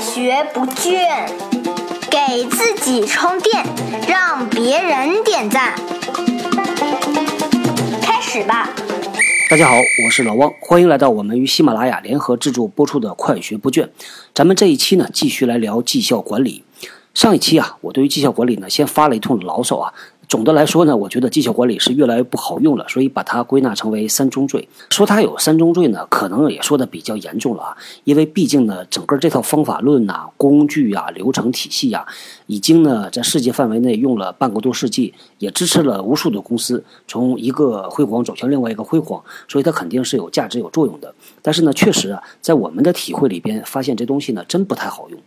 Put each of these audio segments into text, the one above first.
学不倦，给自己充电，让别人点赞。开始吧！大家好，我是老汪，欢迎来到我们与喜马拉雅联合制作播出的《快学不倦》。咱们这一期呢，继续来聊绩效管理。上一期啊，我对于绩效管理呢，先发了一通牢骚啊。总的来说呢，我觉得绩效管理是越来越不好用了，所以把它归纳成为三宗罪。说它有三宗罪呢，可能也说的比较严重了啊。因为毕竟呢，整个这套方法论呐、工具呀、流程体系呀，已经呢在世界范围内用了半个多世纪，也支持了无数的公司从一个辉煌走向另外一个辉煌，所以它肯定是有价值、有作用的。但是呢，确实啊，在我们的体会里边，发现这东西呢真不太好用。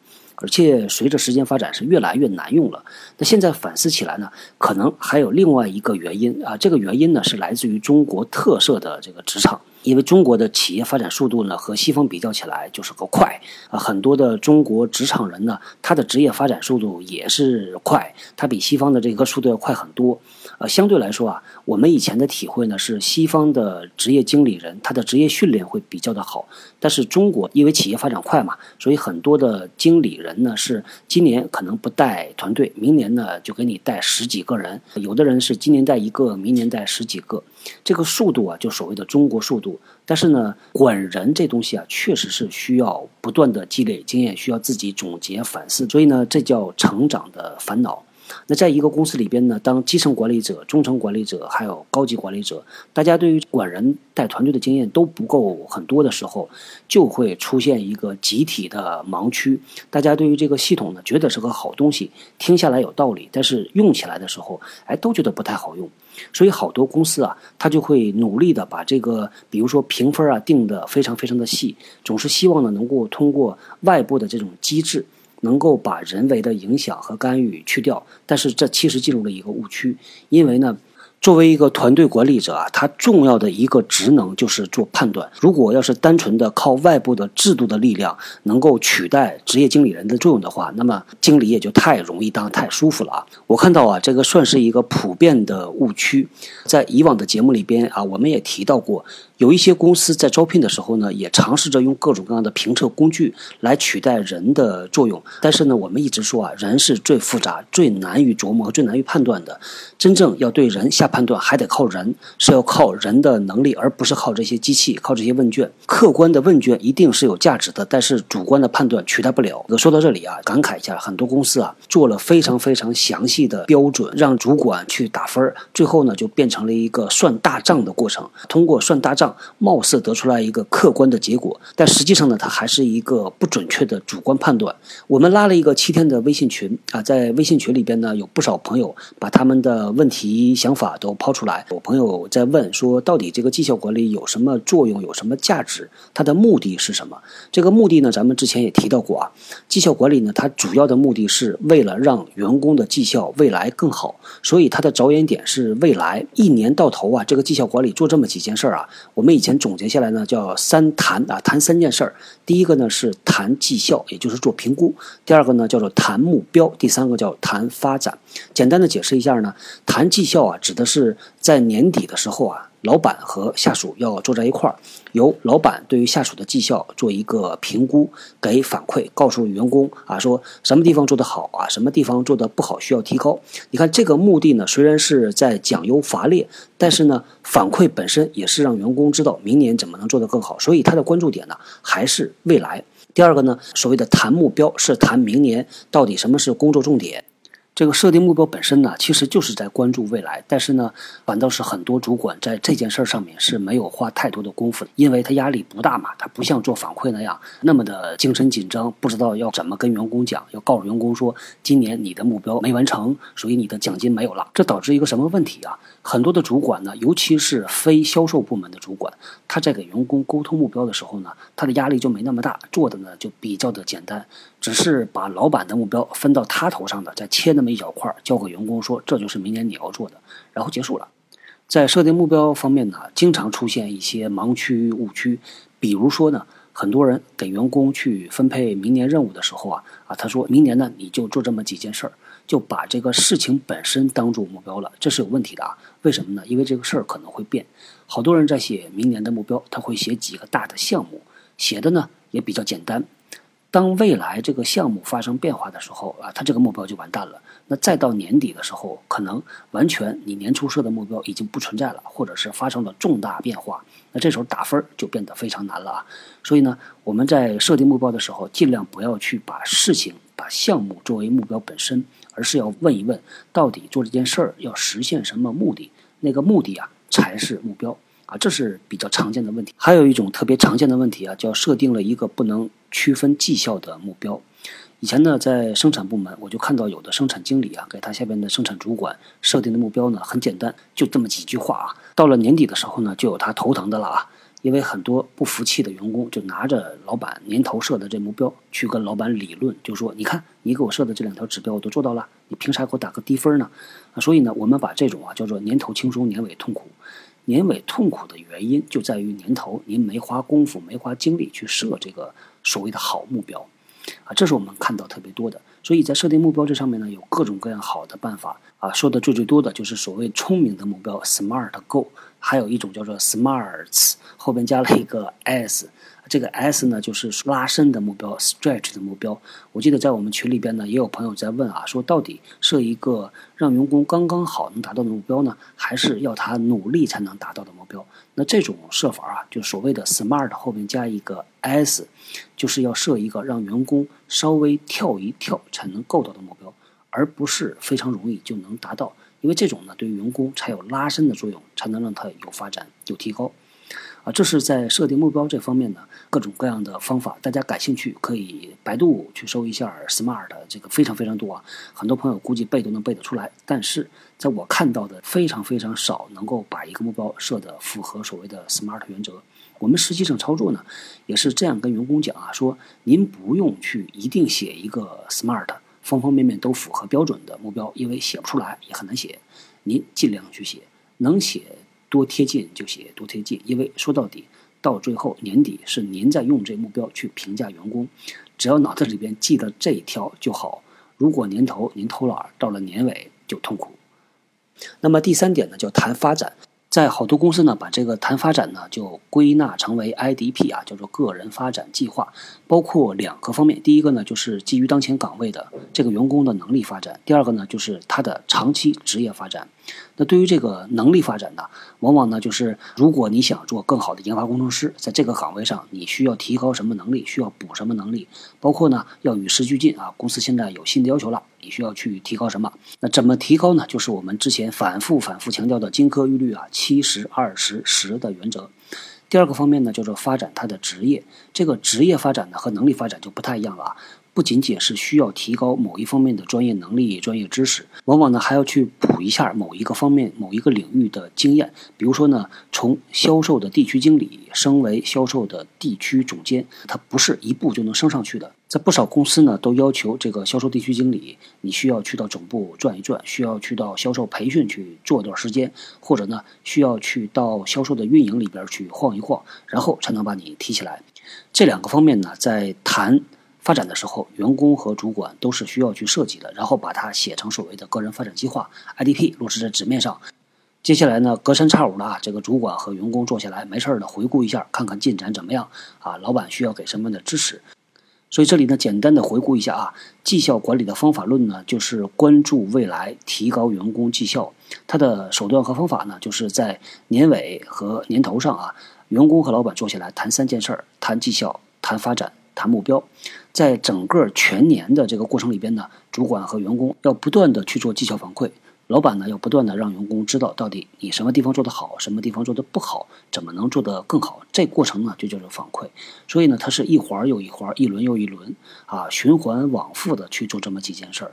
而且随着时间发展是越来越难用了。那现在反思起来呢，可能还有另外一个原因啊，这个原因呢是来自于中国特色的这个职场。因为中国的企业发展速度呢和西方比较起来就是个快啊，很多的中国职场人呢，他的职业发展速度也是快，他比西方的这个速度要快很多。呃，相对来说啊，我们以前的体会呢是西方的职业经理人他的职业训练会比较的好，但是中国因为企业发展快嘛，所以很多的经理人呢是今年可能不带团队，明年呢就给你带十几个人，有的人是今年带一个，明年带十几个，这个速度啊就所谓的中国速度。但是呢，管人这东西啊，确实是需要不断的积累经验，需要自己总结反思，所以呢，这叫成长的烦恼。那在一个公司里边呢，当基层管理者、中层管理者还有高级管理者，大家对于管人带团队的经验都不够很多的时候，就会出现一个集体的盲区。大家对于这个系统呢，觉得是个好东西，听下来有道理，但是用起来的时候，哎，都觉得不太好用。所以好多公司啊，他就会努力的把这个，比如说评分啊，定的非常非常的细，总是希望呢，能够通过外部的这种机制。能够把人为的影响和干预去掉，但是这其实进入了一个误区，因为呢。作为一个团队管理者啊，他重要的一个职能就是做判断。如果要是单纯的靠外部的制度的力量能够取代职业经理人的作用的话，那么经理也就太容易当、太舒服了啊！我看到啊，这个算是一个普遍的误区。在以往的节目里边啊，我们也提到过，有一些公司在招聘的时候呢，也尝试着用各种各样的评测工具来取代人的作用。但是呢，我们一直说啊，人是最复杂、最难于琢磨和最难于判断的。真正要对人下判断还得靠人，是要靠人的能力，而不是靠这些机器，靠这些问卷。客观的问卷一定是有价值的，但是主观的判断取代不了。说到这里啊，感慨一下，很多公司啊做了非常非常详细的标准，让主管去打分，最后呢就变成了一个算大账的过程。通过算大账，貌似得出来一个客观的结果，但实际上呢，它还是一个不准确的主观判断。我们拉了一个七天的微信群啊，在微信群里边呢，有不少朋友把他们的问题、想法都抛出来。有朋友在问说，到底这个绩效管理有什么作用，有什么价值？它的目的是什么？这个目的呢，咱们之前也提到过啊。绩效管理呢，它主要的目的是为了让员工的绩效未来更好，所以它的着眼点是未来。一年到头啊，这个绩效管理做这么几件事儿啊，我们以前总结下来呢，叫三谈啊，谈三件事儿。第一个呢是谈绩效，也就是做评估；第二个呢叫做谈目标；第三个叫谈发展。简单的解释一下呢，谈绩效啊，指的是在年底的时候啊，老板和下属要坐在一块儿，由老板对于下属的绩效做一个评估，给反馈，告诉员工啊，说什么地方做得好啊，什么地方做得不好，需要提高。你看这个目的呢，虽然是在奖优罚劣，但是呢，反馈本身也是让员工知道明年怎么能做得更好，所以他的关注点呢还是未来。第二个呢，所谓的谈目标是谈明年到底什么是工作重点。这个设定目标本身呢，其实就是在关注未来，但是呢，反倒是很多主管在这件事儿上面是没有花太多的功夫的，因为他压力不大嘛，他不像做反馈那样那么的精神紧张，不知道要怎么跟员工讲，要告诉员工说今年你的目标没完成，所以你的奖金没有了，这导致一个什么问题啊？很多的主管呢，尤其是非销售部门的主管，他在给员工沟通目标的时候呢，他的压力就没那么大，做的呢就比较的简单，只是把老板的目标分到他头上的，再切那么一小块，交给员工说这就是明年你要做的，然后结束了。在设定目标方面呢，经常出现一些盲区误区，比如说呢，很多人给员工去分配明年任务的时候啊，啊，他说明年呢你就做这么几件事儿。就把这个事情本身当做目标了，这是有问题的啊！为什么呢？因为这个事儿可能会变。好多人在写明年的目标，他会写几个大的项目，写的呢也比较简单。当未来这个项目发生变化的时候啊，他这个目标就完蛋了。那再到年底的时候，可能完全你年初设的目标已经不存在了，或者是发生了重大变化。那这时候打分就变得非常难了啊。所以呢，我们在设定目标的时候，尽量不要去把事情、把项目作为目标本身，而是要问一问，到底做这件事儿要实现什么目的？那个目的啊，才是目标啊。这是比较常见的问题。还有一种特别常见的问题啊，叫设定了一个不能区分绩效的目标。以前呢，在生产部门，我就看到有的生产经理啊，给他下边的生产主管设定的目标呢，很简单，就这么几句话啊。到了年底的时候呢，就有他头疼的了啊，因为很多不服气的员工就拿着老板年头设的这目标去跟老板理论，就说：“你看，你给我设的这两条指标我都做到了，你凭啥给我打个低分呢？”啊，所以呢，我们把这种啊叫做年头轻松，年尾痛苦。年尾痛苦的原因就在于年头您没花功夫、没花精力去设这个所谓的好目标。啊，这是我们看到特别多的，所以在设定目标这上面呢，有各种各样好的办法啊。说的最最多的就是所谓聪明的目标，SMART Goal，还有一种叫做 SMARTS，后边加了一个 S。这个 S 呢，就是拉伸的目标，stretch 的目标。我记得在我们群里边呢，也有朋友在问啊，说到底设一个让员工刚刚好能达到的目标呢，还是要他努力才能达到的目标？那这种设法啊，就所谓的 SMART 后面加一个 S，就是要设一个让员工稍微跳一跳才能够到的目标，而不是非常容易就能达到。因为这种呢，对员工才有拉伸的作用，才能让他有发展、有提高。啊，这是在设定目标这方面呢，各种各样的方法，大家感兴趣可以百度去搜一下 SMART，这个非常非常多啊，很多朋友估计背都能背得出来。但是在我看到的非常非常少，能够把一个目标设的符合所谓的 SMART 原则。我们实际上操作呢，也是这样跟员工讲啊，说您不用去一定写一个 SMART 方方面面都符合标准的目标，因为写不出来也很难写。您尽量去写，能写。多贴近就写多贴近，因为说到底，到最后年底是您在用这目标去评价员工，只要脑子里边记得这一条就好。如果年头您偷懒，到了年尾就痛苦。那么第三点呢，叫谈发展。在好多公司呢，把这个谈发展呢，就归纳成为 IDP 啊，叫做个人发展计划，包括两个方面。第一个呢，就是基于当前岗位的这个员工的能力发展；第二个呢，就是他的长期职业发展。那对于这个能力发展呢，往往呢就是如果你想做更好的研发工程师，在这个岗位上你需要提高什么能力，需要补什么能力，包括呢要与时俱进啊。公司现在有新的要求了，你需要去提高什么？那怎么提高呢？就是我们之前反复反复强调的金科玉律啊，七十二十十的原则。第二个方面呢，叫做发展他的职业。这个职业发展呢和能力发展就不太一样了啊。不仅仅是需要提高某一方面的专业能力、专业知识，往往呢还要去补一下某一个方面、某一个领域的经验。比如说呢，从销售的地区经理升为销售的地区总监，他不是一步就能升上去的。在不少公司呢，都要求这个销售地区经理，你需要去到总部转一转，需要去到销售培训去做一段时间，或者呢，需要去到销售的运营里边去晃一晃，然后才能把你提起来。这两个方面呢，在谈。发展的时候，员工和主管都是需要去设计的，然后把它写成所谓的个人发展计划 （IDP） 落实在纸面上。接下来呢，隔三差五的啊，这个主管和员工坐下来，没事儿的回顾一下，看看进展怎么样啊？老板需要给什么样的支持？所以这里呢，简单的回顾一下啊，绩效管理的方法论呢，就是关注未来，提高员工绩效。它的手段和方法呢，就是在年尾和年头上啊，员工和老板坐下来谈三件事儿：谈绩效，谈发展。谈目标，在整个全年的这个过程里边呢，主管和员工要不断的去做绩效反馈，老板呢要不断的让员工知道到底你什么地方做得好，什么地方做得不好，怎么能做得更好。这过程呢就叫做反馈。所以呢，它是一环又一环，一轮又一轮啊，循环往复的去做这么几件事儿。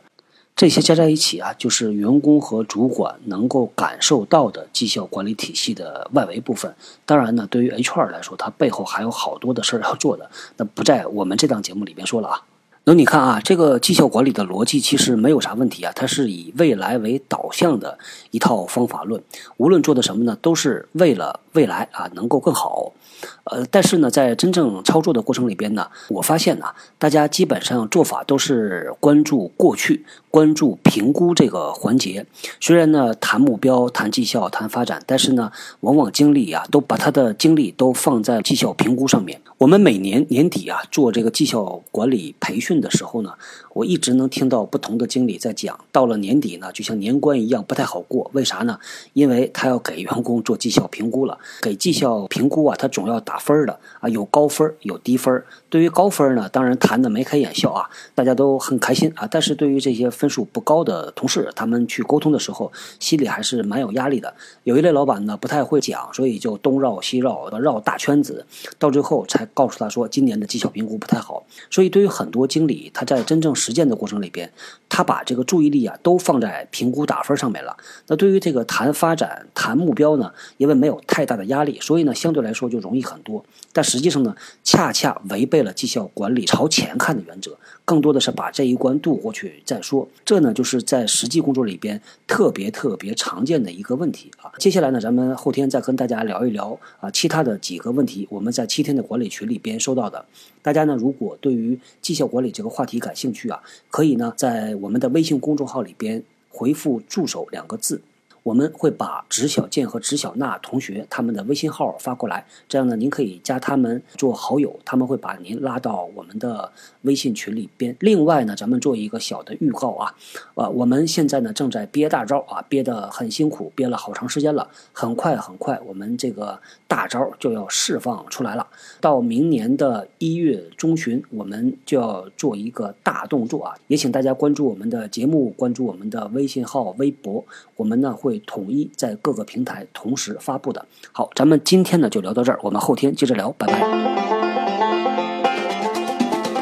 这些加在一起啊，就是员工和主管能够感受到的绩效管理体系的外围部分。当然呢，对于 HR 来说，它背后还有好多的事儿要做的，那不在我们这档节目里边说了啊。那你看啊，这个绩效管理的逻辑其实没有啥问题啊，它是以未来为导向的一套方法论。无论做的什么呢，都是为了未来啊能够更好。呃，但是呢，在真正操作的过程里边呢，我发现呢，大家基本上做法都是关注过去，关注评估这个环节。虽然呢谈目标、谈绩效、谈发展，但是呢，往往精力啊都把他的精力都放在绩效评估上面。我们每年年底啊做这个绩效管理培训的时候呢，我一直能听到不同的经理在讲，到了年底呢，就像年关一样不太好过。为啥呢？因为他要给员工做绩效评估了，给绩效评估啊，他总要打分的啊，有高分有低分。对于高分呢，当然谈的眉开眼笑啊，大家都很开心啊。但是对于这些分数不高的同事，他们去沟通的时候，心里还是蛮有压力的。有一类老板呢，不太会讲，所以就东绕西绕，绕大圈子，到最后才。告诉他说，今年的绩效评估不太好，所以对于很多经理，他在真正实践的过程里边，他把这个注意力啊都放在评估打分上面了。那对于这个谈发展、谈目标呢，因为没有太大的压力，所以呢相对来说就容易很多。但实际上呢，恰恰违背了绩效管理朝前看的原则，更多的是把这一关渡过去再说。这呢就是在实际工作里边特别特别常见的一个问题啊。接下来呢，咱们后天再跟大家聊一聊啊其他的几个问题。我们在七天的管理群里边收到的，大家呢如果对于绩效管理这个话题感兴趣啊，可以呢在我们的微信公众号里边回复“助手”两个字。我们会把直小健和直小娜同学他们的微信号发过来，这样呢，您可以加他们做好友，他们会把您拉到我们的微信群里边。另外呢，咱们做一个小的预告啊，啊，我们现在呢正在憋大招啊，憋得很辛苦，憋了好长时间了。很快很快，我们这个大招就要释放出来了。到明年的一月中旬，我们就要做一个大动作啊，也请大家关注我们的节目，关注我们的微信号、微博，我们呢会统一在各个平台同时发布的。好，咱们今天呢就聊到这儿，我们后天接着聊，拜拜。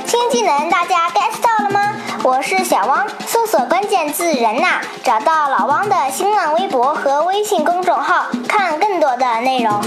新技能大家 get 到了吗？我是小汪，搜索关键字“人呐”，找到老汪的新浪微博和微信公众号，看更多的内容。